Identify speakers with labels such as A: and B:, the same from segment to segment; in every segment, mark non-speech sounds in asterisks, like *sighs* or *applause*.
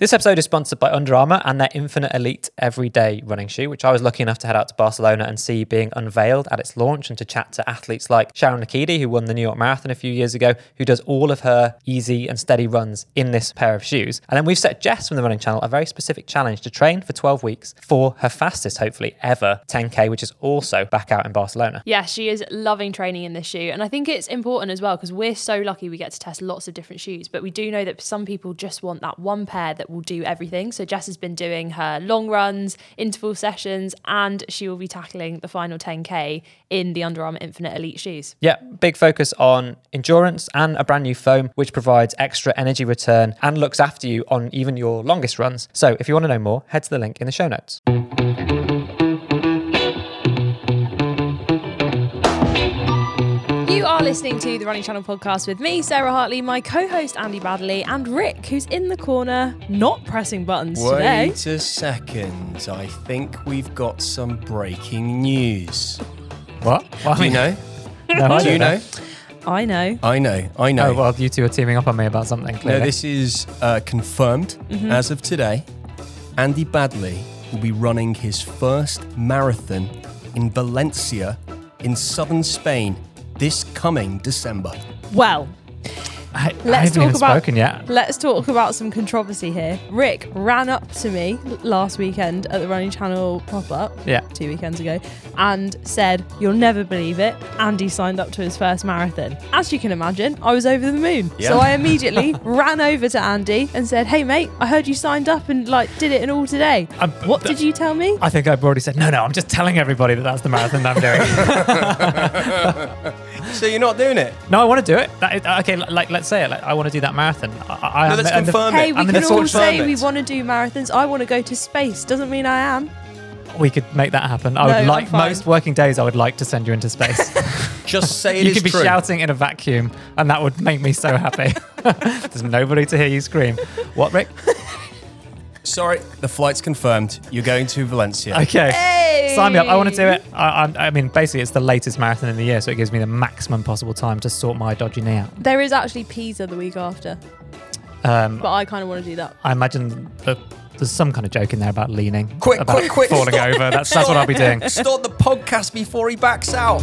A: This episode is sponsored by Under Armour and their Infinite Elite Everyday running shoe, which I was lucky enough to head out to Barcelona and see being unveiled at its launch and to chat to athletes like Sharon Lokedi, who won the New York Marathon a few years ago, who does all of her easy and steady runs in this pair of shoes. And then we've set Jess from the running channel a very specific challenge to train for 12 weeks for her fastest, hopefully, ever 10K, which is also back out in Barcelona.
B: Yeah, she is loving training in this shoe. And I think it's important as well because we're so lucky we get to test lots of different shoes. But we do know that some people just want that one pair that will do everything. So Jess has been doing her long runs, interval sessions, and she will be tackling the final 10K in the Under Armour Infinite Elite shoes.
A: Yeah, big focus on endurance and a brand new foam, which provides extra energy return and looks after you on even your longest runs. So if you want to know more, head to the link in the show notes.
B: Are listening to the Running Channel podcast with me, Sarah Hartley, my co host, Andy Baddeley, and Rick, who's in the corner not pressing buttons today.
C: Wait a second. I think we've got some breaking news.
A: What? Well, I
C: Do you know? *laughs*
A: No, I
C: Do you
A: don't
C: know?
B: I know.
C: I know. I know.
A: Oh, well, you two are teaming up on me about something.
C: no, this is uh, confirmed
B: Mm-hmm.
C: as of today. Andy Baddeley will be running his first marathon in Valencia in southern Spain this coming December.
B: Well,
A: I, I
B: let's
A: haven't even
B: talk about
A: spoken yet.
B: let's talk about some controversy here. Rick ran up to me last weekend at the Running Channel pop up
A: Yeah.
B: two weekends ago and said, "You'll never believe it." Andy signed up to his first marathon. As you can imagine, I was over the moon.
C: Yeah.
B: So I immediately *laughs* ran over to Andy and said, "Hey mate, I heard you signed up and like did it and all today.
A: Um,
B: what
A: th-
B: did you tell me?"
A: I think I've already said, no, no, I'm just telling everybody that that's the marathon that I'm doing. *laughs* *laughs* *laughs*
C: So you're not doing it?
A: no, I want to do it. That is, okay, like, let's say it. Like, I want to do that marathon. I, I,
C: No,
A: I'm-
C: let's
A: and the-
C: confirm
B: Hey,
C: it.
B: we
A: I'm
B: can all say
C: of-
B: we want to do marathons. I want to go to space. Doesn't mean I am.
A: we could make that happen. I
B: No,
A: would like most working days. I would like to send you into space. *laughs*
C: Just say it
A: you
C: is
A: could be
C: true.
A: shouting in a vacuum, and that would make me so happy. *laughs* There's nobody to hear you scream. What, Rick?
C: Sorry, the flight's confirmed. You're going to Valencia.
A: Okay.
B: Hey!
A: Sign me up. I want to do it. I, I, I mean, basically, it's the latest marathon in the year, so it gives me the maximum possible time to sort my dodgy knee out.
B: There is actually Pisa the week after,
A: Um,
B: but I kind of want to do that.
A: I imagine that there's some kind of joke in there about leaning,
C: Quick,
A: about
C: quick, quick,
A: falling
C: stop.
A: over. That's that's what I'll be doing.
C: Start the podcast before he backs out.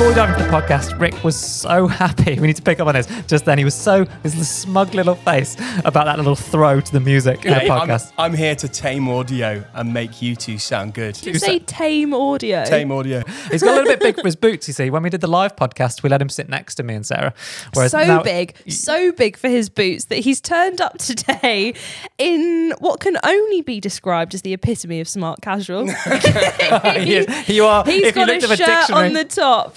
A: Before we dive into the podcast, Rick was so *laughs* happy. We need to pick up on this. Just then, he was so his smug little face about that little throw to the music in the
C: Hey, I'm,
A: podcast.
C: I'm here to tame audio and make you two sound good.
B: Did you say tame audio?
C: Tame audio. *laughs*
A: He's got a little bit big for his boots. You see, when we did the live podcast, we let him sit next to me and Sarah. Whereas
B: so
A: now-
B: big, so big for his boots that he's turned up today in what can only be described as the epitome of smart casual. *laughs*
A: He is- you are.
B: He's
A: if you
B: got
A: looked
B: a
A: a
B: shirt
A: dictionary,
B: on the top.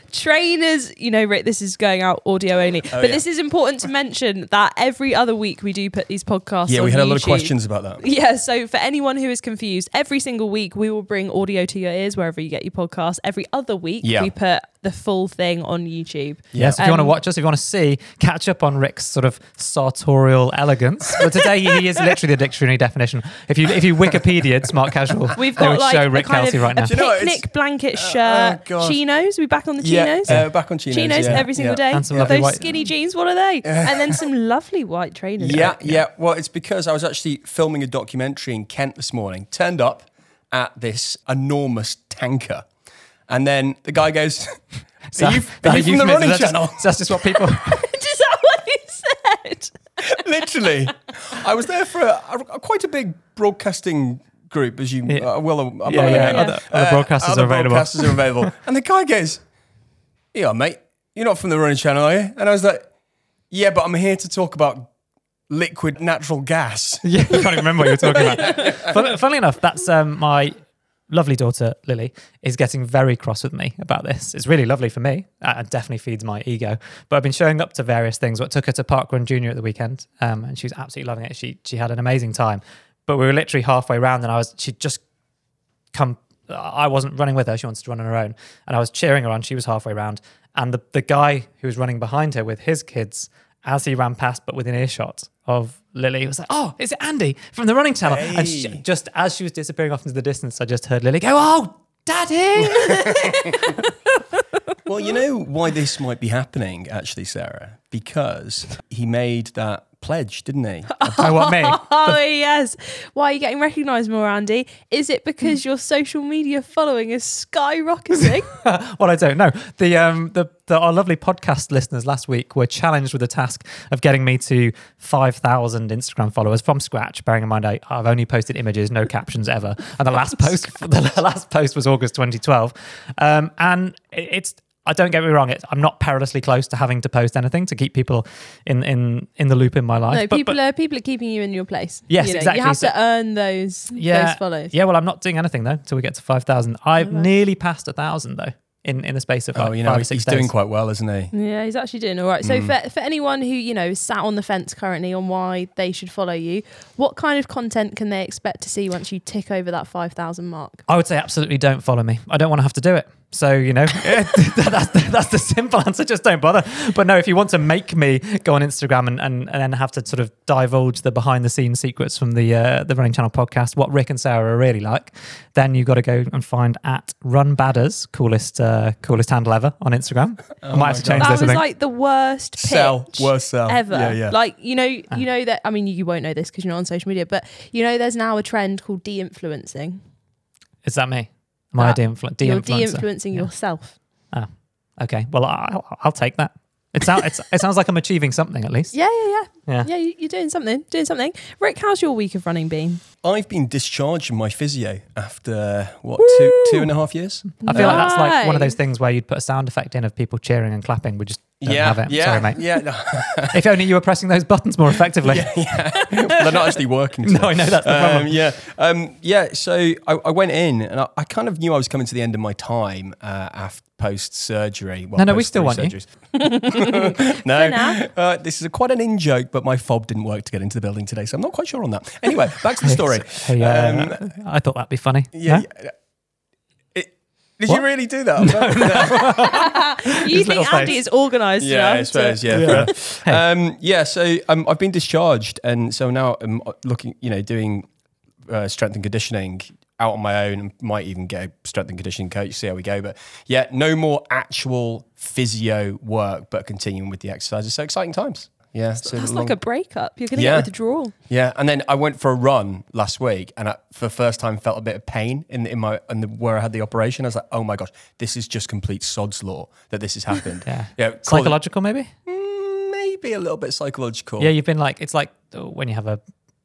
B: Trainers, you know, Rick, this is going out audio only. but
C: Oh, yeah.
B: this is important to mention that every other week we do put these podcasts
C: Yeah,
B: on
C: we had a lot of questions about that. *laughs*
B: Yeah, so for anyone who is confused, every single week we will bring audio to your ears wherever you get your podcast. Every other week
C: Yeah.
B: we put the full thing on YouTube.
A: Yes, if you want to
B: Um,
A: watch us, if you want to see, catch up on Rick's sort of sartorial elegance. But today he is literally the dictionary definition. If you if you Wikipedia smart casual,
B: We've
A: they
B: got
A: would
B: like
A: show Rick
B: kind
A: Kelsey
B: of
A: right now.
B: a
C: Do you know what, it's-
B: picnic blanket
C: oh,
B: shirt,
C: God.
B: chinos. We back on the
C: Yeah,
B: chinos.
C: uh, back on chinos.
B: chinos
C: yeah,
B: every single
C: yeah.
B: day.
A: And some lovely
B: Those
A: white-
B: skinny jeans, what are they? *laughs* and then some lovely white trainers.
C: Yeah, yeah. Well, it's because I was actually filming a documentary in Kent this morning. Turned up at this enormous tanker, and then the guy goes,
A: So- *laughs*
C: "Are you,
A: that
C: are you from the
A: euphemism,
C: running
A: that's just-
C: channel?"
A: so that's just what people. *laughs*
B: Is that what you said?
C: Literally, I was there for a, a- quite a big broadcasting group, as you
A: Yeah.
C: uh, will. I'm
A: Yeah,
C: not
A: yeah,
C: gonna-
A: other- other broadcasters
C: other
A: are available.
C: Broadcasters are available, and the guy goes, "Yeah, mate, you're not from the running channel, are you?" And I was like, "Yeah, but I'm here to talk about liquid natural gas." *laughs*
A: yeah, you can't even remember what you were talking about. *laughs* Fun, funnily enough, that's um, my lovely daughter Lily is getting very cross with me about this. It's really lovely for me. Uh, It definitely feeds my ego. But I've been showing up to various things. What took her to Park Run Junior at the weekend, um, and she was absolutely loving it. She she had an amazing time. But we were literally halfway round, and I was she'd just come. I wasn't running with her. She wanted to run on her own, and I was cheering her on. She was halfway around. and the the guy who was running behind her with his kids, as he ran past, but within earshot of Lily, was like, "Oh, is it Andy from the Running Channel?" And she, just as she was disappearing off into the distance, I just heard Lily go, "Oh, Daddy!" *laughs*
C: Well, you know why this might be happening, actually, Sarah? Because he made that pledge, didn't he?
A: oh, *laughs* what me? *laughs* *laughs*
B: Oh yes. Why are you getting recognised more, Andy? Is it because your social media following is skyrocketing?
A: well, I don't know. The um the, the our lovely podcast listeners last week were challenged with the task of getting me to five thousand Instagram followers from scratch. Bearing in mind I, I've only posted images, no captions ever, and the last post the last post was August 2012. Um, and it- it's I don't get me wrong. It's, I'm not perilously close to having to post anything to keep people in in in the loop in my life.
B: no,
A: But-
B: people
A: but-
B: are people are keeping you in your place.
A: Yes,
B: You know,
A: exactly.
B: You have
A: So-
B: to earn those
A: yeah,
B: those follows.
A: yeah. Well, I'm not doing anything though till we get to five thousand. I've
B: Oh, wow.
A: nearly passed a thousand though in in the space of oh, like
C: oh, you know,
A: five or
C: he's
A: six
C: doing quite well, isn't he?
B: Yeah, he's actually doing all right. So mm. for, for anyone who, you know, is sat on the fence currently on why they should follow you, what kind of content can they expect to see once you tick over that 5,000 mark?
A: I would say absolutely don't follow me. I don't want to have to do it. So, you know, *laughs* *laughs* that's, the, that's the simple answer. Just don't bother. But no, if you want to make me go on Instagram and, and, and then have to sort of divulge the behind the scenes secrets from the uh, the Running Channel podcast, what Rick and Sarah are really like, then you've got to go and find at Run Badders, coolest, uh, coolest handle ever on Instagram. I *laughs* might have to change
B: That
A: this, I
B: was like the worst pitch
C: Sell, worst sell.
B: ever.
C: Yeah, yeah.
B: Like, you know, you know that, I mean, you won't know this because you're not on social media, but you know, there's now a trend called de-influencing.
A: Is that me? Am I a
B: That-
A: de-influ-
B: You're
A: de-influencer?
B: de-influencing
A: Yeah.
B: yourself.
A: Ah, okay. Well, I'll, I'll take that. It, sound, it's, it sounds like I'm achieving something at least.
B: Yeah, yeah, yeah.
A: Yeah.
B: Yeah, you- you're doing something, doing something. Rick, how's your week of running been?
C: I've been discharged from my physio after what two two and a half years.
A: I feel like that's like one of those things where you'd put a sound effect in of people cheering and clapping. We just don't
C: yeah,
A: have it.
C: yeah,
A: Sorry, mate.
C: yeah. No, *laughs*
A: If only you were pressing those buttons more effectively.
C: yeah, yeah. They're not actually working. *laughs*
A: No, I know that's the
C: Um,
A: problem.
C: yeah, um, yeah. So I, I went in, and I, I kind of knew I was coming to the end of my time uh, after post surgery. Well,
A: No, no, we still
C: three
A: want you.
C: surgeries. *laughs* no, uh, this is a, quite an in joke, but my fob didn't work to get into the building today, so I'm not quite sure on that. Anyway, back to the story.
A: Hey, uh,
C: Um,
A: I thought that'd be funny.
C: Yeah.
A: No?
C: yeah. It, did
A: What?
C: you really do that? *laughs* *laughs*
B: You
A: His
B: think Andy
A: face.
B: is organised
C: Yeah, I suppose.
B: to-
C: Yeah,
A: Yeah.
C: fair. *laughs* Um, yeah. So um, I've been discharged, and so now I'm looking, you know, doing uh, strength and conditioning out on my own, and might even get a strength and conditioning coach. See how we go. But yeah, no more actual physio work, but continuing with the exercises. So exciting times. Yeah, so
B: That's
C: long-
B: like a breakup. You're going to
C: Yeah.
B: get withdrawal.
C: yeah, and then I went for a run last week, and I, for the first time felt a bit of pain in in my the, where I had the operation. I was like, oh my gosh, this is just complete sod's law that this has happened. *laughs*
A: Yeah.
C: yeah,
A: Psychological, maybe?
C: Mm, maybe a little bit psychological.
A: Yeah, you've been like, it's like when you have a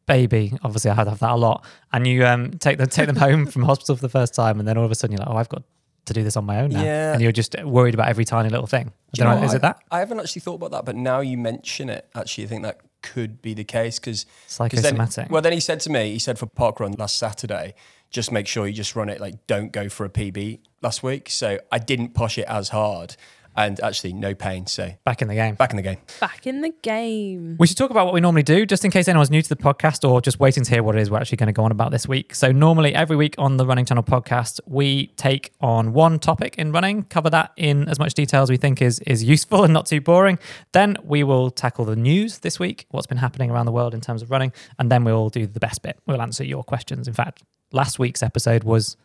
A: baby, obviously I had have that a lot, and you um, take them take them *laughs* home from hospital for the first time, and then all of a sudden you're like, oh, I've got to do this on my own now.
C: Yeah.
A: And you're just worried about every tiny little thing. I
C: Do you
A: don't
C: know
A: know, is
C: what?
A: it that?
C: I, I haven't actually thought about that, but now you mention it, actually, I think that could be the case because
A: Psychosomatic.
C: well, then he said to me, he said for park run last Saturday, just make sure you just run it like don't go for a PB last week. So I didn't push it as hard, and actually no pain. So
A: Back in the game.
C: back in the game.
B: Back in the game.
A: We should talk about what we normally do, just in case anyone's new to the podcast or just waiting to hear what it is we're actually going to go on about this week. So, normally every week on the Running Channel podcast, we take on one topic in running, cover that in as much detail as we think is is useful and not too boring. Then we will tackle the news this week, what's been happening around the world in terms of running, and then we'll do the best bit. We'll answer your questions. In fact, last week's episode was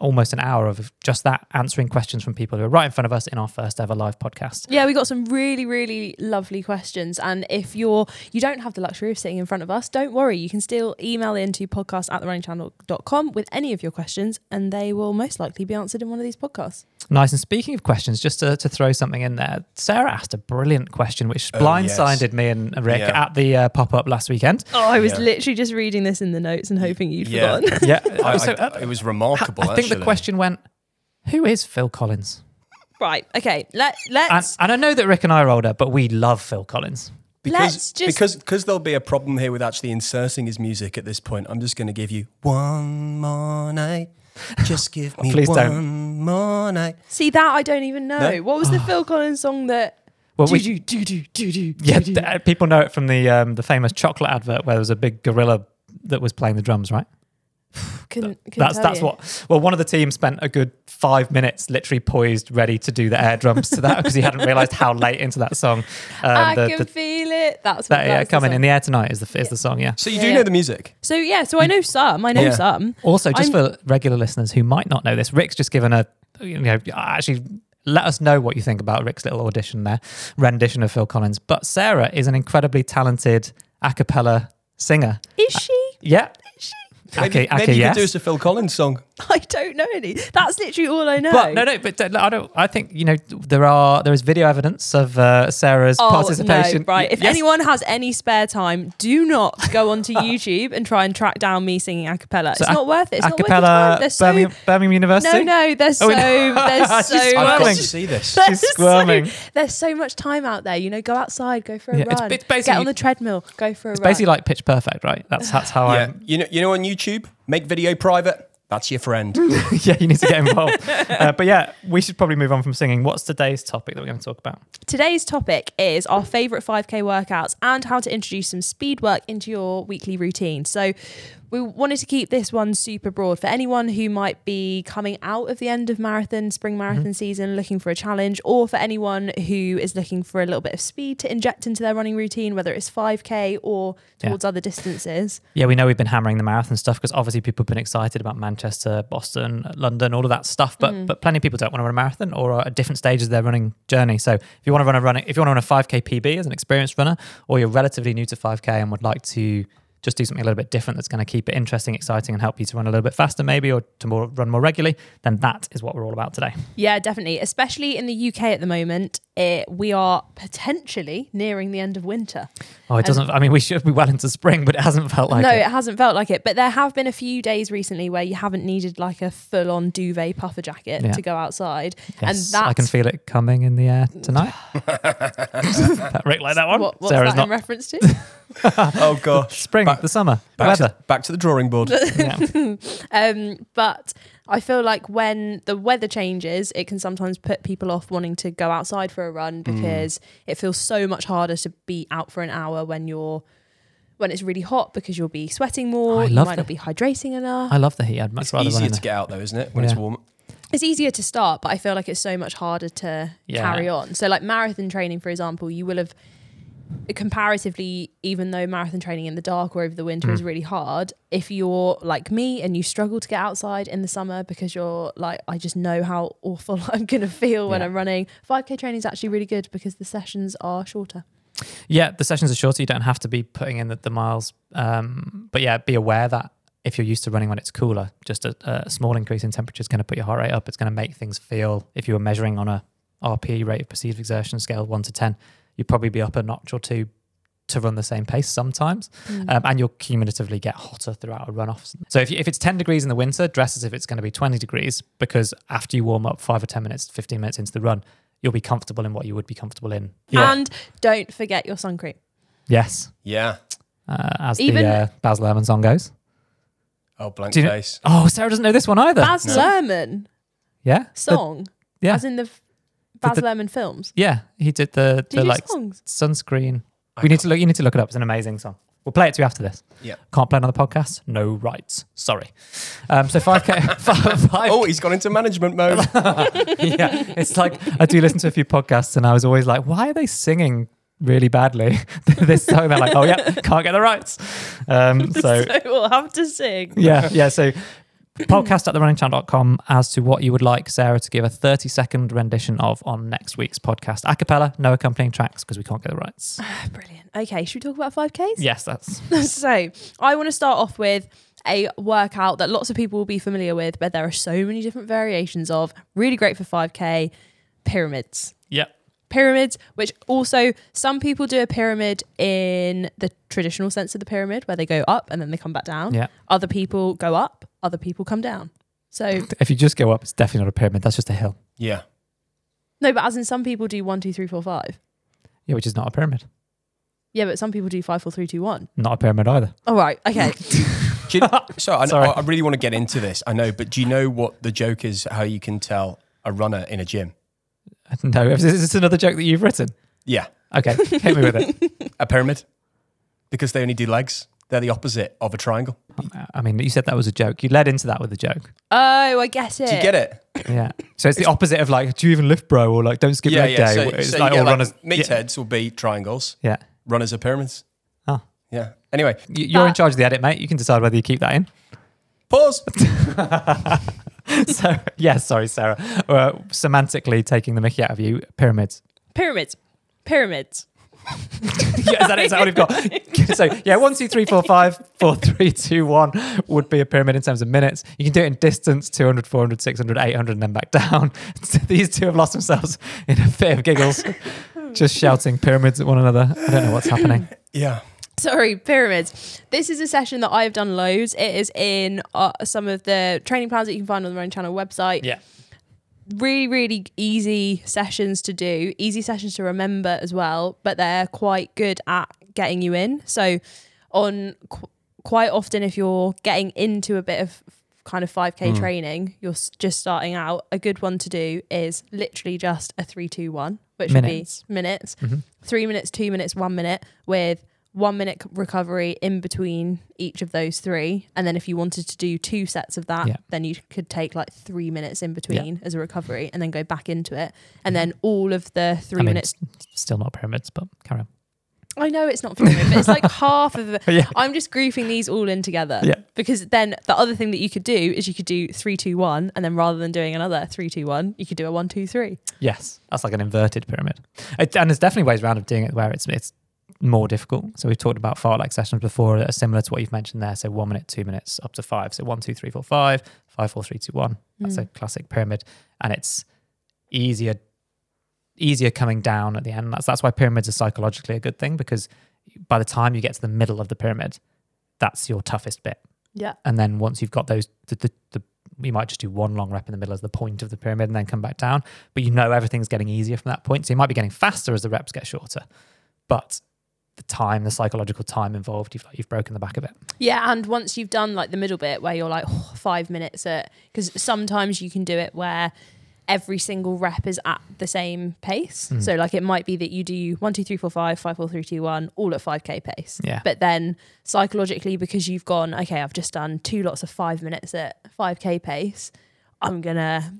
A: almost an hour of just that answering questions from people who are right in front of us in our first ever live podcast.
B: Yeah, we got some really, really lovely questions. And if you're you don't have the luxury of sitting in front of us, don't worry. You can still email into podcast at therunningchannel.com with any of your questions, and they will most likely be answered in one of these podcasts.
A: Nice. And speaking of questions, just to, to throw something in there, Sarah asked a brilliant question which
C: Oh,
A: blindsided
C: yes.
A: me and Rick
C: Yeah.
A: at the uh, pop up last weekend.
B: Oh, I was
C: Yeah.
B: literally just reading this in the notes and hoping you'd
C: Yeah.
B: forgotten.
A: Yeah.
C: I,
A: so,
C: I-
A: uh,
C: it was remarkable.
A: I think the question went, Who is Phil Collins?
B: right. Okay. Let
A: And,
B: let's
A: and I know that Rick and I are older, but we love Phil Collins.
C: because
B: let's just-
C: because because there'll be a problem here with actually inserting his music at this point. I'm just going to give you one more night. Just *laughs* give me
A: Please
C: one
A: don't.
C: more night.
B: see that I don't even know.
C: No?
B: What was the *sighs* Phil Collins song that
A: Well, we,
B: do do do do do
A: yeah,
B: do, do.
A: th- uh, people know it from the um, the famous chocolate advert where there was a big gorilla that was playing the drums, right? *sighs*
B: Couldn't, couldn't
A: That's that's
B: you.
A: what. Well, one of the team spent a good five minutes literally poised, ready to do the air drums to that because he hadn't realised how late into that song. Um,
B: I
A: the,
B: can
A: the,
B: feel it. That's what
A: that yeah,
B: that's
A: coming
B: song.
A: in the air tonight is the is the song. Yeah.
C: So you
B: Yeah,
C: do
B: yeah.
C: know the music.
B: So yeah, so I know some. I know
C: Yeah.
B: some.
A: Also, just
B: I'm-
A: for regular listeners who might not know this, Rick's just given a, you know, actually let us know what you think about Rick's little audition there, rendition of Phil Collins. But Sarah is an incredibly talented a cappella singer.
B: Is she?
A: Yeah.
C: Maybe,
A: Okay,
C: maybe
A: okay,
C: you
A: yes.
C: could do us a Phil Collins song. *laughs*
B: I don't know any. That's literally all I know.
A: But no, no, but uh, I don't. I think you know there are there is video evidence of uh, Sarah's
B: Oh,
A: participation.
B: no, right. If
A: Yes.
B: anyone has any spare time, do not go onto *laughs* YouTube and try and track down me singing a cappella.
A: So
B: it's
A: a-
B: not worth it. It's
A: a
B: not worth your
A: cappella
B: time. So
A: Birmingham, Birmingham University.
B: no, no. They're so
A: Oh, no. *laughs*
B: they're so
C: I've got to see this.
B: There's
A: She's
B: so-
A: squirming.
B: there's so much time out there. You know, go outside, go for a
A: Yeah,
B: run,
A: it's basically-
B: get on the treadmill, go for a ride.
A: It's
B: run.
A: basically like Pitch Perfect, right? That's that's how
C: Yeah,
A: I'm.
C: you know, you know, on YouTube, make video private. That's your friend. *laughs*
A: yeah, you need to get involved. uh, but yeah, we should probably move on from singing. What's today's topic that we're going to talk about?
B: Today's topic is our favorite 5K workouts and how to introduce some speed work into your weekly routine. So, we wanted to keep this one super broad for anyone who might be coming out of the end of marathon, spring marathon season, looking for a challenge, or for anyone who is looking for a little bit of speed to inject into their running routine, whether it's 5K or
A: Yeah.
B: towards other distances.
A: Yeah, we know we've been hammering the marathon stuff because obviously people have been excited about Manchester, Boston, London, all of that stuff. But
B: Mm.
A: but plenty of people don't want to run a marathon or are at different stages of their running journey. So if you want to run a running, if you want to run a 5k PB as an experienced runner, or you're relatively new to 5k and would like to just do something a little bit different that's going to keep it interesting, exciting, and help you to run a little bit faster, maybe, or to more, run more regularly, then that is what we're all about today.
B: Yeah, definitely. Especially in the UK at the moment, it, we are potentially nearing the end of winter.
A: Oh, it doesn't. I mean, we should be well into spring, but it hasn't felt like
B: no,
A: it.
B: it hasn't felt like it. But there have been a few days recently where you haven't needed like a full on duvet puffer jacket
A: Yeah.
B: to go outside.
A: Yes,
B: and that's
A: I can feel it coming in the air tonight. *laughs* That Rick like that one.
B: what, what's
A: Sarah's
B: that
A: not.
B: in reference to? *laughs*
C: oh gosh.
A: Spring,
C: Back-
A: the summer,
C: Back
A: weather.
C: to, back to the drawing board. *laughs*
A: yeah. *laughs*
B: um, but I feel like when the weather changes, it can sometimes put people off wanting to go outside for a run
A: Mm.
B: because it feels so much harder to be out for an hour when you're when it's really hot because you'll be sweating more.
A: I
B: you
A: love
B: might
A: that.
B: not be hydrating enough.
A: I love the heat. I'd much
C: It's
A: rather run
C: easier
A: in
C: to get out though, isn't it? When it's warm.
B: it's easier to start, but I feel like it's so much harder to
A: Yeah.
B: carry on. So, like marathon training, for example, you will have comparatively, even though marathon training in the dark or over the winter
A: Mm.
B: is really hard, if you're like me and you struggle to get outside in the summer because you're like, I just know how awful *laughs* I'm going to feel when
A: Yeah.
B: I'm running, 5K training is actually really good because the sessions are shorter.
A: Yeah, the sessions are shorter. You don't have to be putting in the, the miles. Um, but yeah, be aware that if you're used to running when it's cooler, just a, a small increase in temperature is going to put your heart rate up. It's going to make things feel, if you were measuring on a RP rate of perceived exertion scale one to 10, you'd probably be up a notch or two to run the same pace sometimes. Um, and you'll cumulatively get hotter throughout a runoff. So if, you, if it's 10 degrees in the winter, dress as if it's going to be 20 degrees because after you warm up five or 10 minutes, 15 minutes into the run, you'll be comfortable in what you would be comfortable in.
B: And don't forget your sun cream.
A: Yes.
C: Yeah.
A: uh, as
B: Even-
A: the uh, Baz Luhrmann song goes.
C: Oh, blank
A: Do you know-
C: face.
A: Oh, Sarah doesn't know this one either.
B: Baz
C: No.
B: Luhrmann
A: yeah, The-
B: song,
A: yeah,
B: as in the f- Baz
A: the-
B: Luhrmann films.
A: yeah. He did the
B: Do
A: the like
B: songs?
A: sunscreen.
C: I
A: We need
C: can't-
A: to look. You need to look it up. It's an amazing song. We'll play it to you after this.
C: Yeah.
A: Can't play it on the podcast. No rights. Sorry. Um, so five k. *laughs* five,
C: Oh, he's gone into management mode. *laughs*
A: yeah. It's like I do listen to a few podcasts, and I was always like, why are they singing? Really badly. *laughs* this song, they're like, oh yeah, can't get the rights. Um, so
B: so we'll have to sing.
A: yeah, yeah. So podcast at therunningchannel.com as to what you would like Sarah to give a 30 second rendition of on next week's podcast. A cappella, no accompanying tracks because we can't get the rights. *sighs*
B: Brilliant. Okay, should we talk about 5Ks?
A: yes, that's *laughs*
B: so I want to start off with a workout that lots of people will be familiar with, but there are so many different variations of. Really great for 5K pyramids.
A: yeah.
B: Pyramids, which also some people do a pyramid in the traditional sense of the pyramid, where they go up and then they come back down.
A: Yeah.
B: Other people go up, other people come down. So
A: If you just go up, it's definitely not a pyramid. That's just a hill.
C: yeah.
B: no, but as in some people do one, two, three, four, five.
A: Yeah, which is not a pyramid.
B: Yeah, but some people do five, four, three, two, one.
A: Not a pyramid either.
B: All right. Okay. *laughs*
C: Do you, so I, know-
A: Sorry.
C: I really want to get into this. I know, but do you know what the joke is? How you can tell a runner in a gym? *laughs*
A: No, is this another joke that you've written?
C: Yeah,
A: Okay, hit me with it. *laughs*
C: a pyramid, because they only do legs. They're the opposite of a triangle.
A: I mean, you said that was a joke. You led into that with a joke.
B: oh, I get it.
C: Do you get it?
A: Yeah. *laughs* So it's the opposite of like, do you even lift, bro? Or like, don't skip
C: yeah,
A: leg
C: yeah.
A: day.
C: So,
A: it's
C: so
A: like
C: you get
A: all
C: like
A: runners.
C: meatheads will be triangles.
A: Yeah.
C: Runners are pyramids.
A: Oh.
C: Yeah. Anyway,
A: You- You're in
B: That-
A: charge of the edit, mate. You can decide whether you keep that in.
C: pause. *laughs*
A: so yeah, sorry, Sarah. Uh, semantically taking the Mickey out of you, pyramids.
B: Pyramids. Pyramids. *laughs*
A: yeah, is that, is that what we've got? *laughs* so yeah, one, two, three, four, five, four, three, two, one would be a pyramid in terms of minutes. You can do it in distance, 200, 400, 600, 800, and then back down. These two have lost themselves in a fit of giggles, just shouting pyramids at one another. I don't know what's happening.
C: Yeah. *laughs*
B: Sorry, pyramids. This is a session that I've done loads. It is in uh, some of the training plans that you can find on the Running Channel website.
A: Yeah.
B: Really, really easy sessions to do, easy sessions to remember as well, but they're quite good at getting you in. So, on qu- quite often, if you're getting into a bit of kind of 5k
C: Mm.
B: training, you're s- just starting out, a good one to do is literally just a 3 2 1, which
A: Minutes.
B: would be minutes
A: Mhm.
B: three minutes, two minutes, one minute, with one minute recovery in between each of those three. And then if you wanted to do two sets of that,
A: Yeah.
B: then you could take like three minutes in between as a recovery and then go back into it. And then all of the three
A: I
B: minutes.
A: still not pyramids, but carry on.
B: I know it's not pyramid, but it's like *laughs* half of the.
A: Yeah.
B: I'm just grouping these all in together.
A: Yeah.
B: Because then the other thing that you could do is you could do three, two, one, and then rather than doing another three, two, one, you could do a one, two, three.
A: Yes, that's like an inverted pyramid. It, and there's definitely ways around of doing it where it's it's more difficult. So we've talked about fartlek sessions before that are similar to what you've mentioned there. So one minute, two minutes, up to five. So one, two, three, four, five, five, four, three, two, one. That's a mm. classic pyramid, and it's easier easier coming down at the end. That's that's why pyramids are psychologically a good thing because by the time you get to the middle of the pyramid, that's your toughest bit.
B: Yeah.
A: And then once you've got those, the, the, the you might just do one long rep in the middle as the point of the pyramid and then come back down. But you know everything's getting easier from that point. So you might be getting faster as the reps get shorter. But the time, the psychological time involved, you've like, you've broken the back of it.
B: Yeah, and once you've done like the middle bit where you're like oh, five minutes at, because sometimes you can do it where every single rep is at the same pace.
A: Mm.
B: So like it might be that you do one, two, three, four, five, five, four, three, two, one, all at five k pace.
A: Yeah.
B: But then psychologically, because you've gone, okay, I've just done two lots of five minutes at five k pace, I'm gonna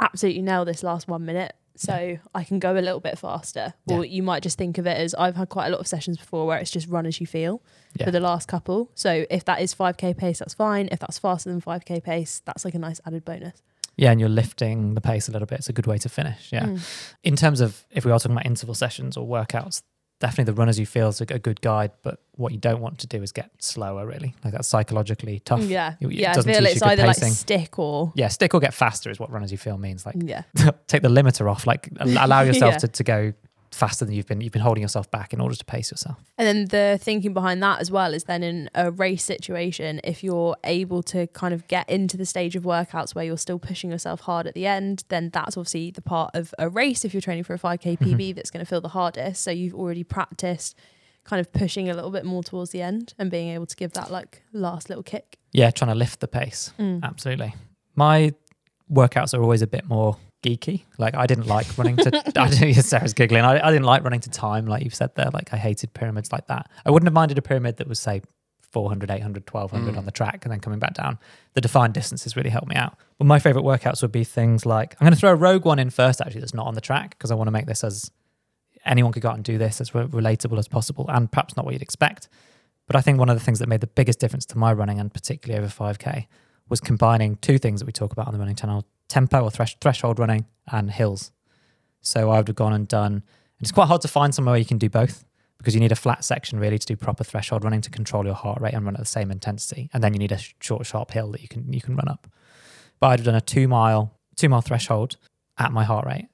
B: absolutely nail this last one minute. So I can go a little bit faster. Or you might just think of it as I've had quite a lot of sessions before where it's just run as you feel
A: Yeah.
B: for the last couple. So if that is 5k pace, that's fine. If that's faster than 5k pace, that's like a nice added bonus.
A: Yeah, and you're lifting the pace a little bit. It's a good way to finish. Yeah.
B: Mm.
A: In terms of if we are talking about interval sessions or workouts, definitely the runners as you feel is a, a good guide. But what you don't want to do is get slower, really. Like that's psychologically tough.
B: Yeah.
A: It- it
B: yeah, I
A: doesn't
B: feel
A: teach
B: it's either like stick or
A: Yeah, stick or get faster is what runners you feel means. Like
B: yeah. *laughs*
A: take the limiter off. Like *laughs* allow yourself
B: Yeah.
A: to, to go faster than you've been. You've been holding yourself back in order to pace yourself.
B: And then the thinking behind that as well is then in a race situation, if you're able to kind of get into the stage of workouts where you're still pushing yourself hard at the end, then that's obviously the part of a race if you're training for a 5k PB that's going to feel the hardest. So you've already practiced kind of pushing a little bit more towards the end and being able to give that like last little kick.
A: Yeah, trying to lift the pace.
B: Mm.
A: Absolutely. My workouts are always a bit more geeky. Like I didn't like running to. *laughs* I *laughs* Sarah's giggling. I, I didn't like running to time, like you've said there. Like I hated pyramids like that. I wouldn't have minded a pyramid that was say 400, 800, 1200
C: Mm.
A: on the track and then coming back down. The defined distances really helped me out. But my favorite workouts would be things like I'm going to throw a rogue one in first. Actually, that's not on the track because I want to make this as anyone could go out and do this as re- relatable as possible and perhaps not what you'd expect. But I think one of the things that made the biggest difference to my running and particularly over 5K was combining two things that we talk about on the running channel tempo or thresh- threshold running and hills. So I would have gone and done, and it's quite hard to find somewhere where you can do both because you need a flat section really to do proper threshold running to control your heart rate and run at the same intensity. And then you need a short, sharp hill that you can you can run up. But I'd have done a two mile two mile threshold at my heart rate.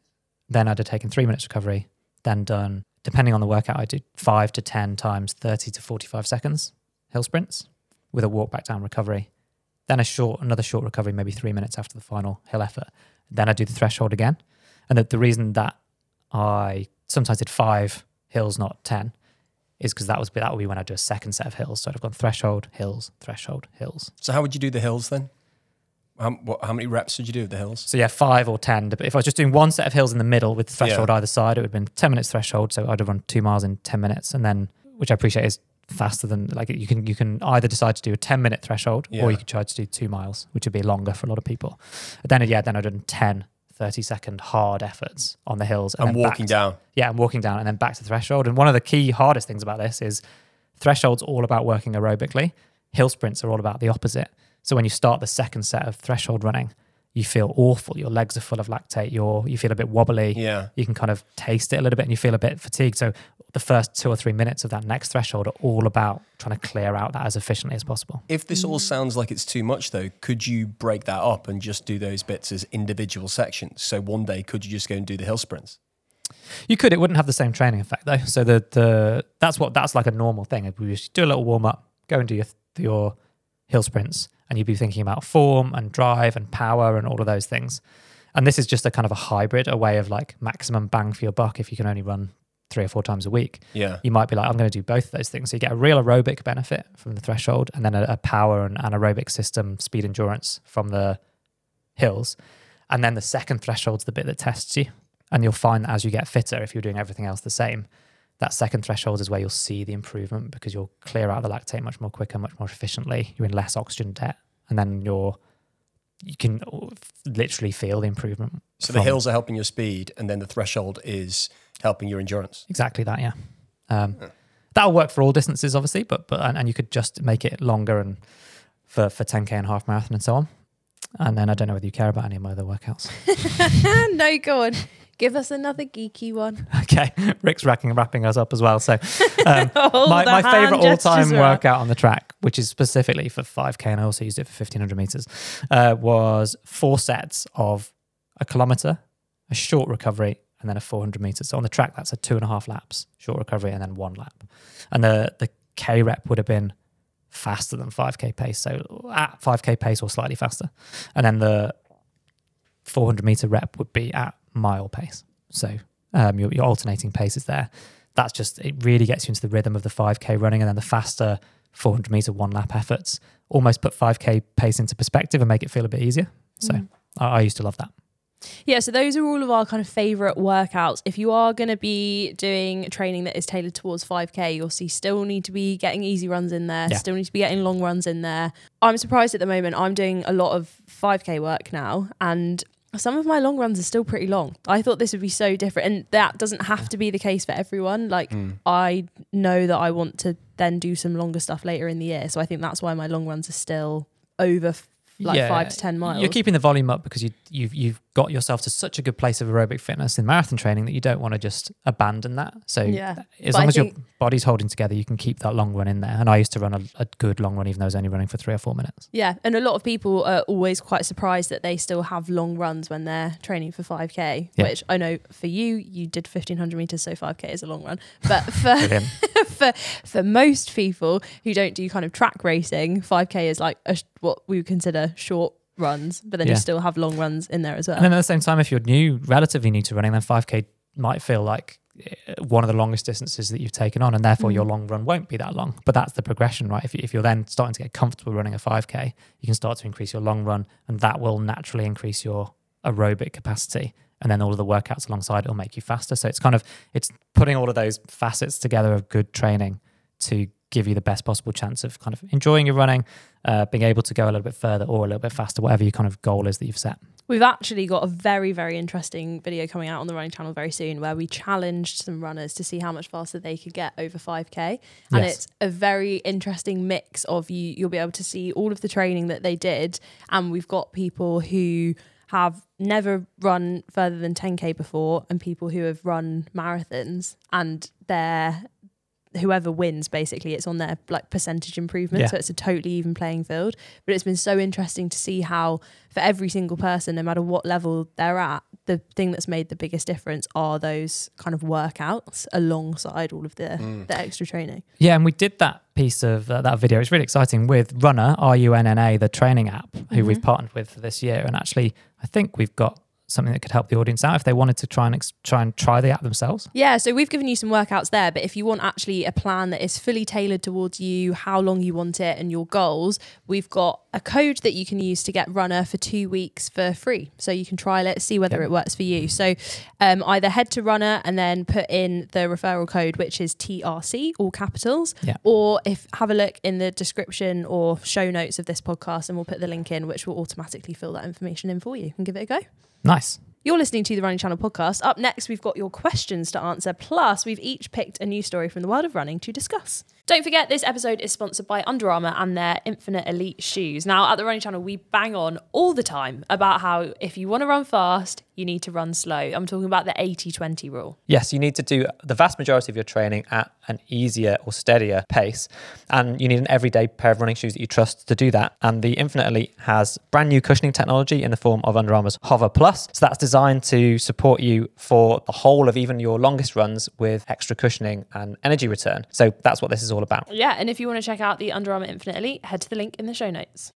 A: Then I'd have taken three minutes recovery, then done, depending on the workout, I did five to 10 times 30 to 45 seconds hill sprints with a walk back down recovery. Then a short, another short recovery, maybe three minutes after the final hill effort. Then I do the threshold again. And the, the reason that I sometimes did five hills, not 10, is because that was that would be when I do a second set of hills. So I'd have gone threshold, hills, threshold, hills.
C: So how would you do the hills then? How, what, how many reps did you do of the hills?
A: So yeah, five or ten. But if I was just doing one set of hills in the middle with threshold
C: Yeah.
A: either side, it would have been ten minutes threshold. So I'd have run two miles in ten minutes, and then which I appreciate is faster than like you can you can either decide to do a ten minute threshold
C: Yeah.
A: or you could try to do two miles, which would be longer for a lot of people. But then yeah, then I'd done 10 30 second hard efforts on the hills
C: And
A: back
C: walking
A: to-
C: down.
A: yeah, and walking down and then back to threshold. And one of the key hardest things about this is threshold's all about working aerobically. Hill sprints are all about the opposite. So when you start the second set of threshold running, you feel awful. Your legs are full of lactate. You're you feel a bit wobbly.
C: Yeah.
A: You can kind of taste it a little bit, and you feel a bit fatigued. So the first two or three minutes of that next threshold are all about trying to clear out that as efficiently as possible.
C: If this all mm. sounds like it's too much, though, could you break that up and just do those bits as individual sections? So one day, could you just go and do the hill sprints?
A: You could. It wouldn't have the same training effect though. So the the that's what that's like a normal thing. If we just do a little warm up, go and do your your hill sprints, and you'd be thinking about form and drive and power and all of those things. And this is just a kind of a hybrid, a way of like maximum bang for your buck if you can only run three or four times a week.
C: Yeah.
A: You might be like, I'm going to do both of those things. So you get a real aerobic benefit from the threshold and then a, a power and anaerobic system, speed endurance from the hills. And then the second threshold's the bit that tests you. And you'll find that as you get fitter, if you're doing everything else the same, that second threshold is where you'll see the improvement because you'll clear out the lactate much more quicker, much more efficiently. You're in less oxygen debt, and then you're you can literally feel the improvement.
C: So the hills are helping your speed, and then the threshold is helping your endurance.
A: exactly that, yeah. Um, That'll work for all distances, obviously, but but and, and you could just make it longer and for for 10k and half marathon and so on. And then I don't know whether you care about any of my other workouts. *laughs*
B: no, go on. Give us another geeky one. *laughs*
A: okay, Rick's racking wrapping us up as well. So *laughs* um, my, my favorite all time
B: gestures are up.
A: workout on the track, which is specifically for 5K, and I also used it for 1500 meters, uh, was four sets of a kilometer, a short recovery, and then a 400 meters. So on the track, that's a two and a half laps, short recovery, and then one lap. And the, the K rep would have been faster than 5K pace. So at 5K pace or slightly faster. And then the 400 meter rep would be at mile pace. So um, your, your alternating paces there. That's just, it really gets you into the rhythm of the 5K running. And then the faster 400 meter one lap efforts almost put 5K pace into perspective and make it feel a bit easier. So
B: Mm.
A: I, I used to love that.
B: Yeah, so those are all of our kind of favorite workouts. If you are going to be doing training that is tailored towards 5K, you'll see still need to be getting easy runs in there,
A: Yeah.
B: still need to be getting long runs in there. I'm surprised at the moment. I'm doing a lot of 5K work now, and some of my long runs are still pretty long. I thought this would be so different, and that doesn't have to be the case for everyone. Like, hmm. I know that I want to then do some longer stuff later in the year, so I think that's why my long runs are still over f- like
A: Yeah,
B: five to 10 miles.
A: You're keeping the volume up because you, you've you've got yourself to such a good place of aerobic fitness in marathon training that you don't want to just abandon that. So
B: Yeah.
A: as
B: But
A: long
B: I
A: as your body's holding together, you can keep that long run in there. And I used to run a, a good long run, even though I was only running for three or four minutes.
B: Yeah, and a lot of people are always quite surprised that they still have long runs when they're training for 5k,
A: Yeah.
B: which I know for you, you did 1500 meters, so 5k is a long run. But *laughs* for *laughs* for for most people who don't do kind of track racing, 5k is like a, what we would consider short runs, but then
A: Yeah.
B: you still have long runs in there as well.
A: And then at the same time, if you're new, relatively new to running, then 5K might feel like eh, one of the longest distances that you've taken on, and therefore your
B: Mm.
A: long run won't be that long. But that's the progression, right? If, if you're then starting to get comfortable running a 5K, you can start to increase your long run, and that will naturally increase your aerobic capacity. And then all of the workouts alongside it will make you faster. So it's kind of it's putting all of those facets together of good training to give you the best possible chance of kind of enjoying your running, uh, being able to go a little bit further or a little bit faster, whatever your kind of goal is that you've set.
B: We've actually got a very, very interesting video coming out on the running channel very soon where we challenged some runners to see how much faster they could get over 5k. And
A: Yes.
B: it's a very interesting mix of you you'll be able to see all of the training that they did and we've got people who have never run further than 10k before and people who have run marathons and they're whoever wins basically it's on their like percentage improvement
A: Yeah.
B: so it's a totally even playing field but it's been so interesting to see how for every single person no matter what level they're at the thing that's made the biggest difference are those kind of workouts alongside all of the
C: Mm.
B: the extra training
A: Yeah, and we did that piece of uh, that video. It's really exciting with Runna, R U N N A, the training app, who we've
B: Mhm.
A: partnered with for this year. And actually, I think we've got something that could help the audience out if they wanted to try and ex- try and try the app themselves.
B: Yeah, so we've given you some workouts there, but if you want actually a plan that is fully tailored towards you, how long you want it, and your goals, we've got a code that you can use to get Runna for two weeks for free. So you can trial it, see whether
A: Yep.
B: it works for you. So um, either head to Runna and then put in the referral code, which is TRC, all capitals,
A: Yeah.
B: or if have a look in the description or show notes of this podcast, and we'll put the link in, which will automatically fill that information in for you and give it a go.
A: Nice.
B: You're listening to the Running Channel podcast. Up next, we've got your questions to answer. Plus, we've each picked a new story from the world of running to discuss. Don't forget, this episode is sponsored by Under Armour and their Infinite Elite shoes. Now, at the Running Channel, we bang on all the time about how if you want to run fast, you need to run slow. I'm talking about the 80 20 rule.
A: Yes, you need to do the vast majority of your training at an easier or steadier pace. And you need an everyday pair of running shoes that you trust to do that. And the Infinite Elite has brand new cushioning technology in the form of Under Armour's Hover Plus. So that's designed to support you for the whole of even your longest runs with extra cushioning and energy return. So that's what this is all about.
B: Yeah, and if you want to check out the Under Armour Infinite Elite, head to the link in the show notes.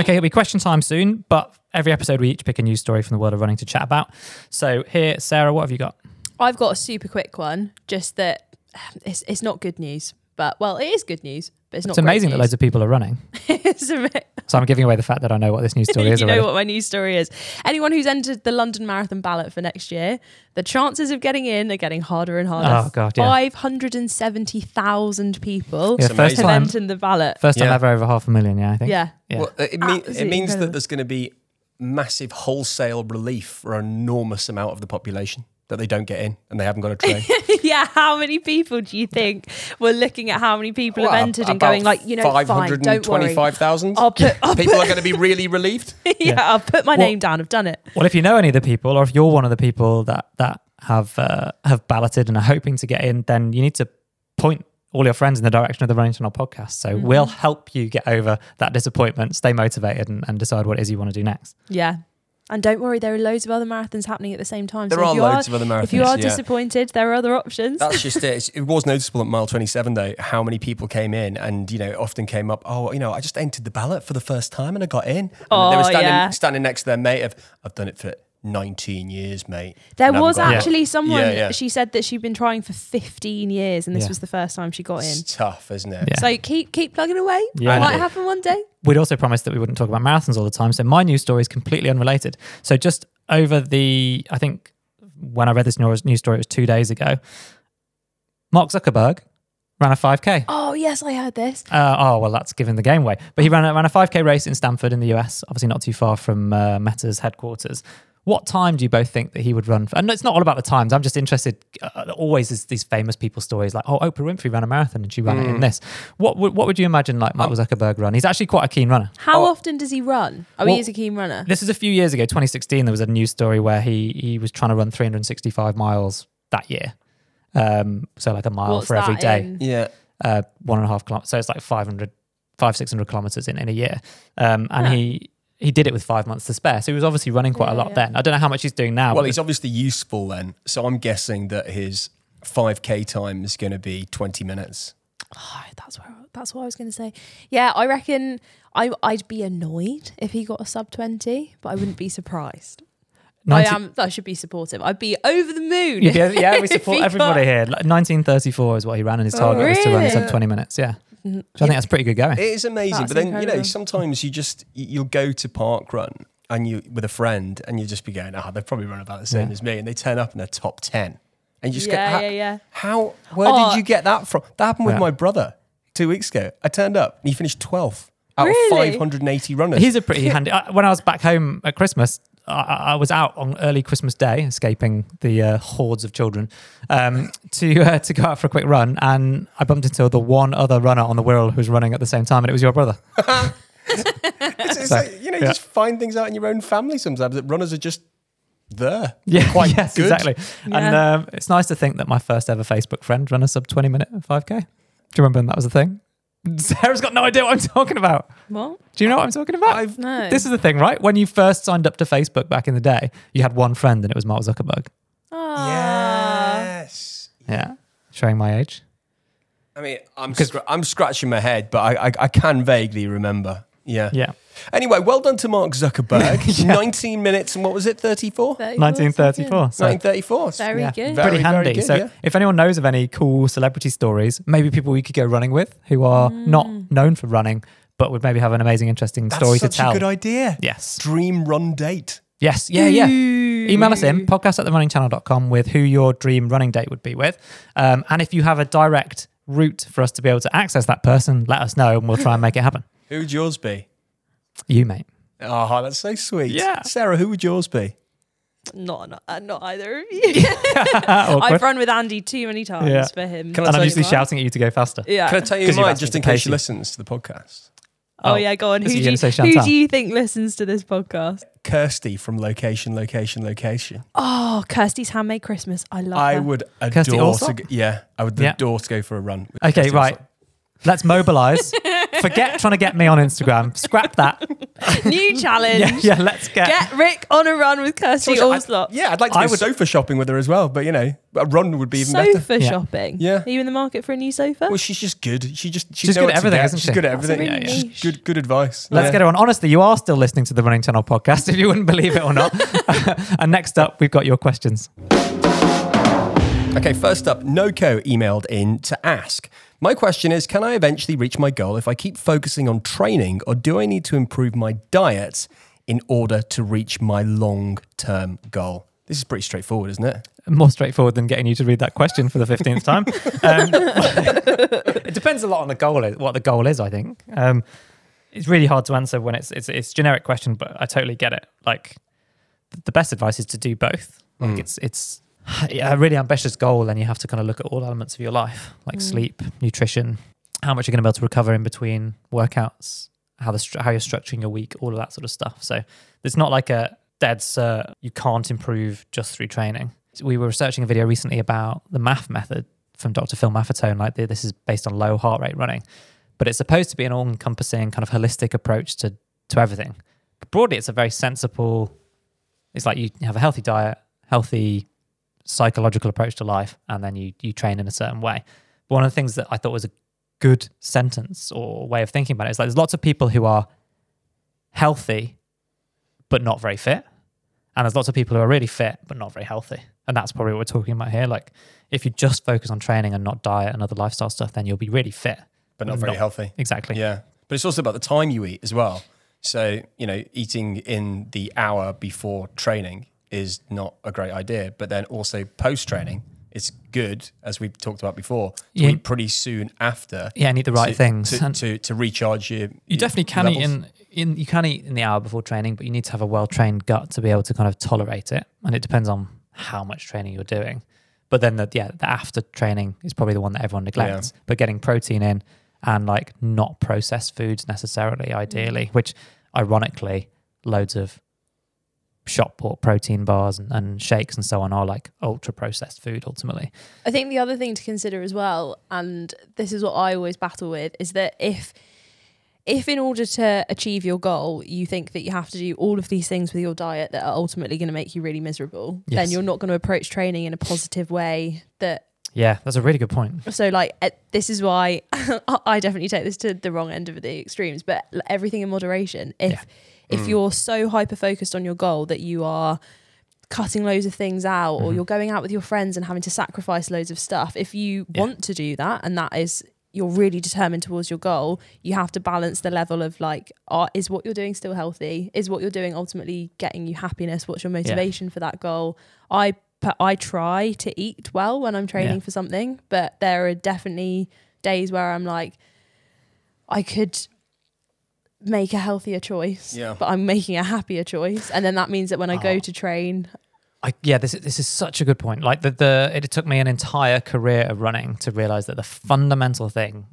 A: Okay, it'll be question time soon, but every episode we each pick a news story from the world of running to chat about. So here, Sarah, what have you got?
B: I've got a super quick one, just that *sighs* it's, it's not good news, but well, it is good news, but it's not
A: It's amazing
B: great
A: that loads of people are running. *laughs*
B: It's a bit-
A: So I'm giving away the fact that I know what this news *laughs* story is
B: you
A: already.
B: know what my news story is. Anyone who's entered the London Marathon ballot for next year, the chances of getting in are getting harder and harder.
A: Oh, God, yeah.
B: 570,000 people
A: Yeah,
C: It's
A: first
B: have
A: time,
B: entered the ballot.
A: first time
C: Yeah.
A: ever over half a million. Yeah, I think.
B: Yeah.
A: Yeah.
C: Well, it, mean, it means
B: incredible.
C: that there's going to be massive wholesale relief for an enormous amount of the population that they don't get in and they haven't got a train. *laughs*
B: yeah, how many people do you think were looking at how many people
C: Well,
B: have entered and going like, you know, fine, don't
C: 525,000
B: I'll put, I'll *laughs*
C: people
B: put,
C: are going to be really relieved. *laughs*
B: yeah, I'll put my
A: Well-
B: name down. I've done it.
A: Well, if you know any of the people, or if you're one of the people that that have uh, have balloted and are hoping to get in, then you need to point all your friends in the direction of the Running Channel podcast. So
B: Mm-hmm.
A: we'll help you get over that disappointment, stay motivated, and, and decide what it is you want to do next.
B: Yeah. And don't worry, there are loads of other marathons happening at the same time.
C: There
B: so
C: are
B: if you
C: loads
B: are,
C: of other marathons.
B: If you are
C: yeah.
B: disappointed, there are other options.
C: That's just it. *laughs* It was noticeable at mile 27 though how many people came in and you know often came up. Oh, you know, I just entered the ballot for the first time and I got in. And they
B: Oh,
C: were standing,
B: yeah.
C: standing next to their mate of, I've done it for 19 years, mate.
B: There
C: and I haven't
B: was
C: got in."
B: actually someone,
C: Yeah, yeah.
B: she said that she'd been trying for 15 years and this
A: Yeah.
B: was the first time she got in.
C: It's tough, isn't it?
A: Yeah.
B: So keep keep plugging away.
A: Yeah.
B: Might happen one day.
A: We'd also promised that we wouldn't talk about marathons all the time. So my news story is completely unrelated. So just over the, I think when I read this news news story, it was two days ago. Mark Zuckerberg ran a 5K.
B: Oh, yes, I heard this.
A: Uh, oh well, that's giving the game away. But he ran a, ran a 5k race in Stanford in the US, obviously not too far from uh, Meta's headquarters. What time do you both think that he would run? For? And it's not all about the times. I'm just interested. Uh, always is these famous people stories like, oh, Oprah Winfrey ran a marathon and she ran it in this. What would what would you imagine like Mark Zuckerberg run? He's actually quite a keen runner.
B: How
C: Oh.
B: often does he run? Oh,
A: Well,
B: he is a keen runner.
A: This is a few years ago, 2016. There was a news story where he he was trying to run 365 miles that year. Um, so like a mile
B: What's
A: for every day.
B: in?
C: Yeah.
A: uh, one and a half kilometers. So it's like 500, 500 600 kilometers in, in a year. Um, and
B: Huh.
A: he he did it with five months to spare. So he was obviously running quite a lot
B: yeah.
A: then. I don't know how much he's doing now.
C: Well,
A: but
C: he's obviously useful then. So I'm guessing that his 5k time is going to be 20 minutes.
B: Oh, that's where that's what I was going to say. Yeah, I reckon I I'd be annoyed if he got a sub 20, but I wouldn't be surprised.
A: 90
B: I am I should be supportive. I'd be over the moon.
A: Be- *laughs* yeah, we support
B: he
A: everybody
B: got-
A: here. Like 1934 is what he ran, and his oh, target was to run sub 20 minutes. Yeah. So I think that's pretty good going.
C: It is amazing,
B: That's
C: but then you know sometimes you just you'll go to park run and you with a friend and you just be going, ah, oh, they probably run about the same
A: Yeah.
C: as me, and they turn up in their top ten, and you just
B: Yeah,
C: go, how,
B: yeah, yeah.
C: how where
B: Oh.
C: did you get that from? That happened with
A: Yeah.
C: my brother two weeks ago. I turned up and he finished 12th out
B: Really?
C: of 580 runners.
A: He's a pretty *laughs* handy. I, when I was back home at Christmas, I, I was out on early Christmas Day, escaping the uh, hordes of children, um, to uh, to go out for a quick run, and I bumped into the one other runner on the Wirral who was running at the same time, and it was your brother. *laughs*
C: It's- it's
A: So,
C: like, you know, you
A: yeah.
C: just find things out in your own family sometimes that runners are just there. *laughs*
A: Yeah,
C: Quite
A: yes,
C: good.
A: exactly. And um, it's nice to think that my first ever Facebook friend ran a sub 20 minute 5K. Do you remember when that was a thing? Sarah's got no idea what I'm talking about.
B: What?
A: Do you know what I'm talking about?
C: I've
B: No.
A: this is the thing, right? When you first signed up to Facebook back in the day, you had one friend and it was Mark Zuckerberg.
B: Ah.
C: yes.
A: Yeah. Showing my age.
C: I mean, I'm
A: 'Cause-
C: scr- I'm scratching my head, but I, I I can vaguely remember. Yeah.
A: Yeah.
C: Anyway, well done to Mark Zuckerberg. *laughs*
A: Yeah.
C: 19 minutes and what was it? 34?
A: 1934. So
C: 1934.
B: Very
A: yeah,
B: good.
C: Very,
A: pretty
C: very
A: handy.
C: good,
A: so
C: yeah.
A: if anyone knows of any cool celebrity stories, maybe people we could go running with who are not known for running, but would maybe have an amazing, interesting
C: That's
A: story to tell.
C: a good idea.
A: yes.
C: Dream run date.
A: Yes. Yeah. Yeah. Email us in podcast at therunningchannel.com with who your dream running date would be with. Um, and if you have a direct route for us to be able to access that person, let us know and we'll try and make it happen.
C: Who would yours be?
A: You, mate.
C: Oh, that's so sweet.
A: Yeah.
C: Sarah, who would yours be?
B: Not, not, uh, not either of you. *laughs* I've run with Andy too many times
A: Yeah.
B: for him.
C: Can I
A: And I'm
C: you
A: usually shouting at you to go faster.
B: Yeah.
C: Can I tell you
A: 'Cause you've
C: mine
A: asked
C: just
A: me
C: in
A: to pace
C: case she
A: you.
C: listens to the podcast?
B: Oh,
A: Oh.
B: yeah, go on. Who
A: Is
B: do,
A: he
B: you,
A: gonna say
B: who
A: Chantal?
B: do you think listens to this podcast?
C: Kirstie from Location, Location, Location.
B: Oh, Kirstie's Handmade Christmas. I love
C: I
B: her.
C: would
A: Kirstie
C: adore
A: Allsopp?
C: to go, yeah, I would
A: Yeah.
C: adore to go for a run. with
A: Okay,
C: Kirstie
A: right.
C: Allsopp.
A: Let's mobilize. *laughs* Forget trying to get me on Instagram. Scrap that. *laughs*
B: New challenge.
A: Yeah, yeah, let's get.
B: Get Rick on a run with Kirstie
C: I'd-
B: Allsopp.
C: yeah, I'd like to
A: I
C: go
A: would-
C: sofa shopping with her as well, but you know, a run would be even better.
B: sofa
A: Yeah.
B: shopping.
C: Yeah.
B: Are you in the market for a new sofa?
C: Well, she's just good. She just she
A: She's
C: know
A: good
C: what
A: at
C: to
A: everything,
C: get.
A: isn't
C: She's
A: she?
C: good at
B: That's a
C: everything.
B: really
C: She's
B: niche.
C: good good advice.
A: Let's
C: Yeah.
A: get her on. Honestly, you are still listening to the Running Channel podcast, if you wouldn't believe it or not. *laughs* and next up, we've got your questions.
C: Okay, first up, Noco emailed in to ask. My question is Can I eventually reach my goal if I keep focusing on training, or do I need to improve my diet in order to reach my long term goal? This is pretty straightforward, isn't it?
A: More straightforward than getting you to read that question for the 15th time. *laughs* Um, *laughs* it depends a lot on the goal, is, what the goal is, I think. Um, it's really hard to answer when it's, it's it's a generic question, but I totally get it. Like, the best advice is to do both. Like,
C: Mm.
A: it's it's *sighs* a really ambitious goal, and you have to kind of look at all elements of your life, like
B: Mm.
A: sleep, nutrition, how much you're going to be able to recover in between workouts, how the how you're structuring your week, all of that sort of stuff. So it's not like a dead cert. You can't improve just through training. We were researching a video recently about the MAF method from Dr. Phil Maffetone. Like this is based on low heart rate running, but it's supposed to be an all-encompassing kind of holistic approach to to everything. But broadly, it's a very sensible. It's like you have a healthy diet, healthy psychological approach to life, and then you you train in a certain way. But one of the things that I thought was a good sentence or way of thinking about it is like there's lots of people who are healthy but not very fit. And there's lots of people who are really fit but not very healthy. And that's probably what we're talking about here. Like if you just focus on training and not diet and other lifestyle stuff, then you'll be really fit.
C: But not very
A: Not-
C: healthy.
A: Exactly.
C: Yeah. But it's also about the time you eat as well. So, you know, eating in the hour before training is not a great idea. But then also post training, it's good, as we talked about before, to
A: Yeah.
C: eat pretty soon after.
A: Yeah, and eat the right
C: to,
A: things.
C: To, to, to recharge your.
A: you definitely can eat in, in you can eat in the hour before training, but you need to have a well trained gut to be able to kind of tolerate it. And it depends on how much training you're doing. But then the yeah, the after training is probably the one that everyone neglects. But getting protein in and like not processed foods necessarily, mm. ideally, which ironically, loads of shop bought protein bars and, and shakes and so on are like ultra processed food ultimately.
B: I think the other thing to consider as well, and this is what I always battle with, is that if if in order to achieve your goal you think that you have to do all of these things with your diet that are ultimately going to make you really miserable,
A: Yes.
B: then you're not going to approach training in a positive way that
A: Yeah, that's a really good point.
B: so like uh, this is why *laughs* I definitely take this to the wrong end of the extremes, but everything in moderation. If
A: Yeah.
B: If you're so hyper focused on your goal that you are cutting loads of things out or
A: Mhm.
B: you're going out with your friends and having to sacrifice loads of stuff, if you
A: Yeah.
B: want to do that and that is you're really determined towards your goal, you have to balance the level of like, are, is what you're doing still healthy? Is what you're doing ultimately getting you happiness? What's your motivation for that goal? I I try to eat well when I'm training
A: Yeah.
B: for something, but there are definitely days where I'm like, I could make a healthier choice,
C: Yeah.
B: but I'm making a happier choice, and then that means that when I go
A: Oh.
B: to train,
A: I, yeah, this is- this is such a good point. Like the the it took me an entire career of running to realize that the fundamental thing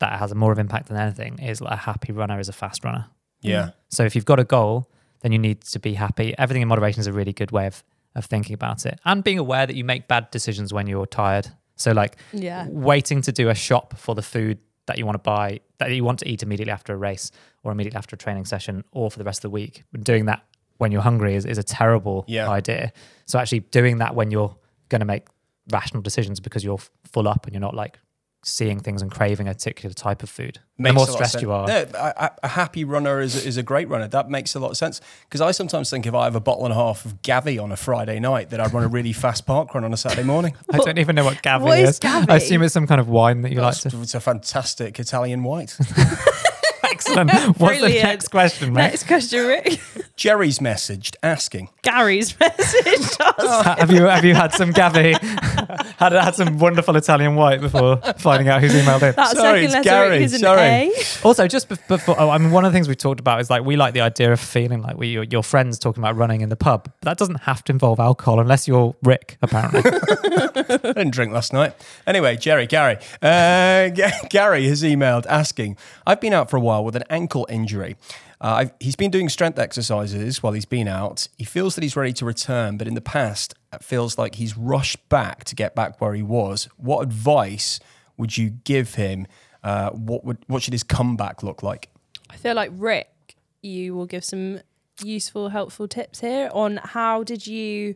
A: that has more of impact than anything is like a happy runner is a fast runner.
C: Yeah.
A: So if you've got a goal, then you need to be happy. Everything in moderation is a really good way of of thinking about it, and being aware that you make bad decisions when you're tired. So like
B: yeah,
A: waiting to do a shop for the food that you want to buy that you want to eat immediately after a race or immediately after a training session or for the rest of the week doing that when you're hungry is, is a terrible
C: Yeah.
A: idea so actually doing that when you're going to make rational decisions because you're f- full up and you're not like seeing things and craving a particular type of food the more
C: a lot of
A: stressed you are
C: No, a, a- a happy runner is, is a great runner. That makes a lot of sense. Because I sometimes think if I have a bottle and a half of Gavi on a Friday night, that I'd run a really fast park run on a Saturday morning. *laughs*
A: I don't even know what Gavi
B: What is
A: is.
B: Gavi?
A: I assume it's some kind of wine that you like to.
C: it's a fantastic Italian white. *laughs*
A: Excellent. *laughs* What's the
B: Brilliant.
A: next question, mate?
B: next question, Rick.
C: Jerry's messaged asking,
B: Gary's *laughs* message. us.
A: have you have you had some Gavi? *laughs* had had some wonderful Italian white before finding out who's emailed in.
B: That
C: Sorry,
B: second
C: it's
B: letter
C: Gary,
B: is an
C: sorry.
B: A.
A: Also, just bef- before, oh, I mean, one of the things we've talked about is like we like the idea of feeling like we your, your friends talking about running in the pub. But that doesn't have to involve alcohol unless you're Rick, apparently.
C: I didn't drink last night. Anyway, Jerry, Gary. Uh, G- Gary has emailed asking, I've been out for a while with an ankle injury. Uh, he's been doing strength exercises while he's been out. He feels that he's ready to return, but in the past, it feels like he's rushed back to get back where he was. What advice would you give him? Uh, what would what should his comeback look like?
B: I feel like Rick, you will give some useful, helpful tips here on how did you.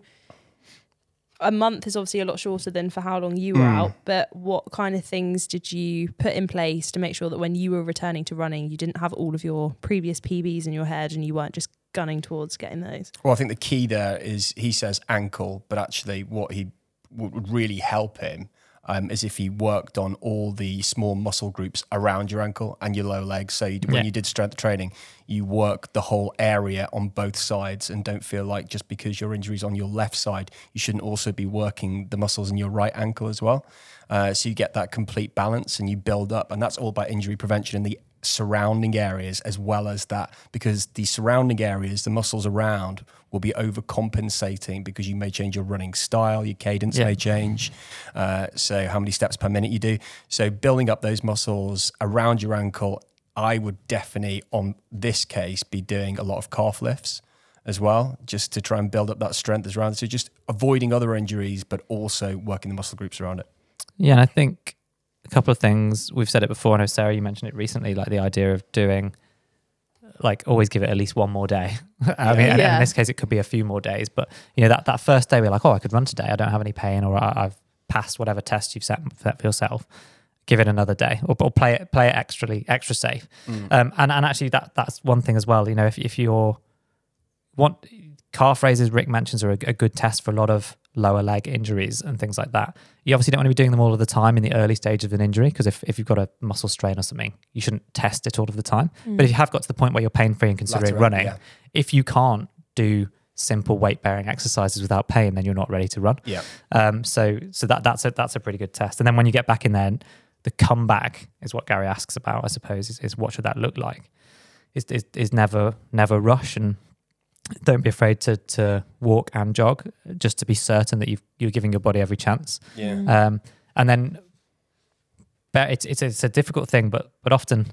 B: A month is obviously a lot shorter than for how long you were mm. out, but what kind of things did you put in place to make sure that when you were returning to running, you didn't have all of your previous PBs in your head and you weren't just gunning towards getting those?
C: Well, I think the key there is he says ankle, but actually, what he would really help him um, is if he worked on all the small muscle groups around your ankle and your low legs. So you, when
A: Yeah.
C: you did strength training, you work the whole area on both sides, and don't feel like just because your injury is on your left side, you shouldn't also be working the muscles in your right ankle as well. Uh, so you get that complete balance and you build up, and that's all about injury prevention in the surrounding areas as well as that because the surrounding areas the muscles around will be overcompensating because you may change your running style your cadence
A: Yeah.
C: may change uh, so how many steps per minute you do. So building up those muscles around your ankle i would definitely on this case be doing a lot of calf lifts as well just to try and build up that strength as around so just avoiding other injuries but also working the muscle groups around it.
A: Yeah, and I think a couple of things we've said it before. I know Sarah, you mentioned it recently, like the idea of doing, like, always give it at least one more day. *laughs* I mean, and- and
B: Yeah.
A: in this case, it could be a few more days. But you know, that that first day, we're like, oh, I could run today. I don't have any pain, or I, I've passed whatever test you've set, set for yourself. Give it another day, or, or play it play it extra extra safe. Um, and and actually, that that's one thing as well. You know, if if you're want calf raises Rick mentions are a, a good test for a lot of lower leg injuries and things like that. You obviously don't want to be doing them all of the time in the early stage of an injury because if, if you've got a muscle strain or something, you shouldn't test it all of the time. But if you have got to the point where you're pain free and considering
C: Lateral,
A: running,
C: yeah.
A: if you can't do simple weight bearing exercises without pain, then you're not ready to run.
C: yeah
A: Um, so so that that's a that's a pretty good test. And then when you get back in there, the comeback is what Gary asks about, I suppose, is, is what should that look like? Is, is is never never rush and don't be afraid to to walk and jog just to be certain that you you're giving your body every chance.
C: yeah
A: Um, and then but it's it's it's a difficult thing, but but often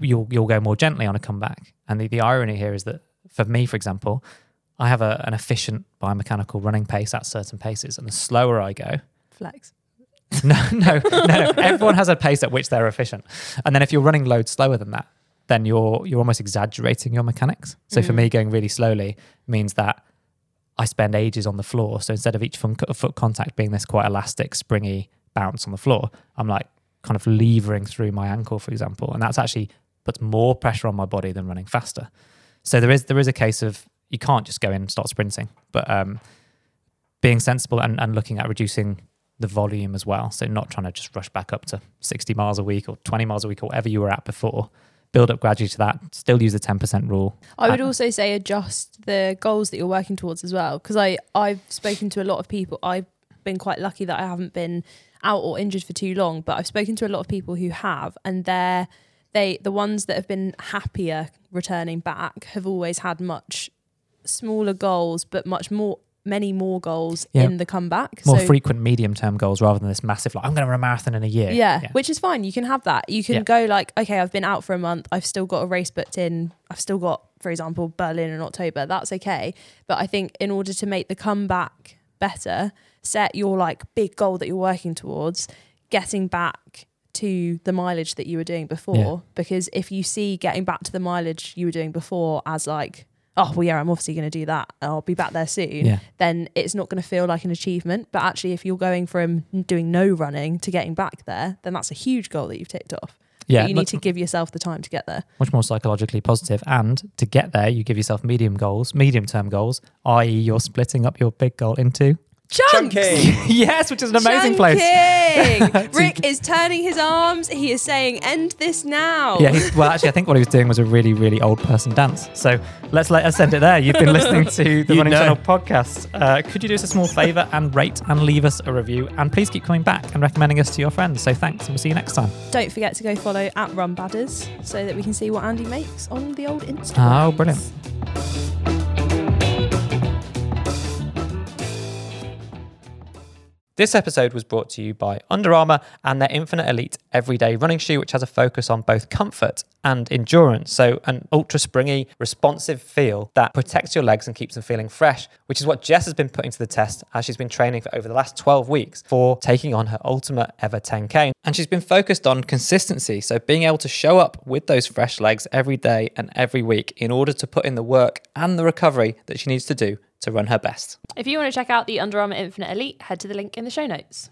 A: you'll you'll go more gently on a comeback. And the, the irony here is that for me, for example, I have a, an efficient biomechanical running pace at certain paces, and the slower I go,
B: Flex. *laughs*
A: no, no, no, no. Everyone has a pace at which they're efficient, and then if you're running loads slower than that, then you're you're almost exaggerating your mechanics. So for me, going really slowly means that I spend ages on the floor. So instead of each foot contact being this quite elastic, springy bounce on the floor, I'm like kind of levering through my ankle, for example, and that's actually puts more pressure on my body than running faster. So there is there is a case of you can't just go in and start sprinting, but um, being sensible and, and looking at reducing the volume as well. So not trying to just rush back up to 60 miles a week or 20 miles a week or whatever you were at before. Build up gradually to that. Still use the 10% rule.
B: I would also say adjust the goals that you're working towards as well. Because I I've spoken to a lot of people. I've been quite lucky that I haven't been out or injured for too long, but I've spoken to a lot of people who have, and they're they the ones that have been happier returning back have always had much smaller goals, but much more many more goals
A: Yeah.
B: in the comeback.
A: More
B: So-
A: frequent medium term goals rather than this massive, like, I'm going to run a marathon in a year.
B: yeah, which is fine. You can have that. You can
A: Yeah.
B: go like, okay, I've been out for a month. I've still got a race booked in. I've still got, for example, Berlin in October. That's okay. But I think in order to make the comeback better, set your like big goal that you're working towards, getting back to the mileage that you were doing before.
A: Yeah.
B: Because if you see getting back to the mileage you were doing before as like, oh well, yeah, I'm obviously going to do that. I'll be back there soon
A: Yeah.
B: then it's not going to feel like an achievement. But actually, if you're going from doing no running to getting back there, then that's a huge goal that you've ticked off. But
A: Yeah.
B: you need to give yourself the time to get there.
A: much more psychologically positive. And to get there, you give yourself medium goals, medium term goals, i.e., you're splitting up your big goal into
B: Chunks. *laughs*
A: Yes, which is an amazing place. *laughs*
B: Rick is turning his arms. He is saying, "End this now."
A: Yeah, he, well, actually, I think what he was doing was a really, really old person dance. So let's let us end it there. You've been listening to *laughs* the
C: You
A: Running
C: know.
A: Channel podcast. Uh, could you do us a small favour and rate and leave us a review? And please keep coming back and recommending us to your friends. So thanks, and we'll see you next time.
B: Don't forget to go follow at Run Badders so that we can see what Andy makes on the old Instagram.
A: Oh, brilliant. This episode was brought to you by Under Armour and their Infinite Elite everyday running shoe, which has a focus on both comfort and endurance. So, an ultra springy, responsive feel that protects your legs and keeps them feeling fresh, which is what Jess has been putting to the test as she's been training for over the last 12 weeks for taking on her ultimate ever 10K. And she's been focused on consistency. So, being able to show up with those fresh legs every day and every week in order to put in the work and the recovery that she needs to do to run her best.
B: If you want to check out the Under Armour Infinite Elite, head to the link in the show notes.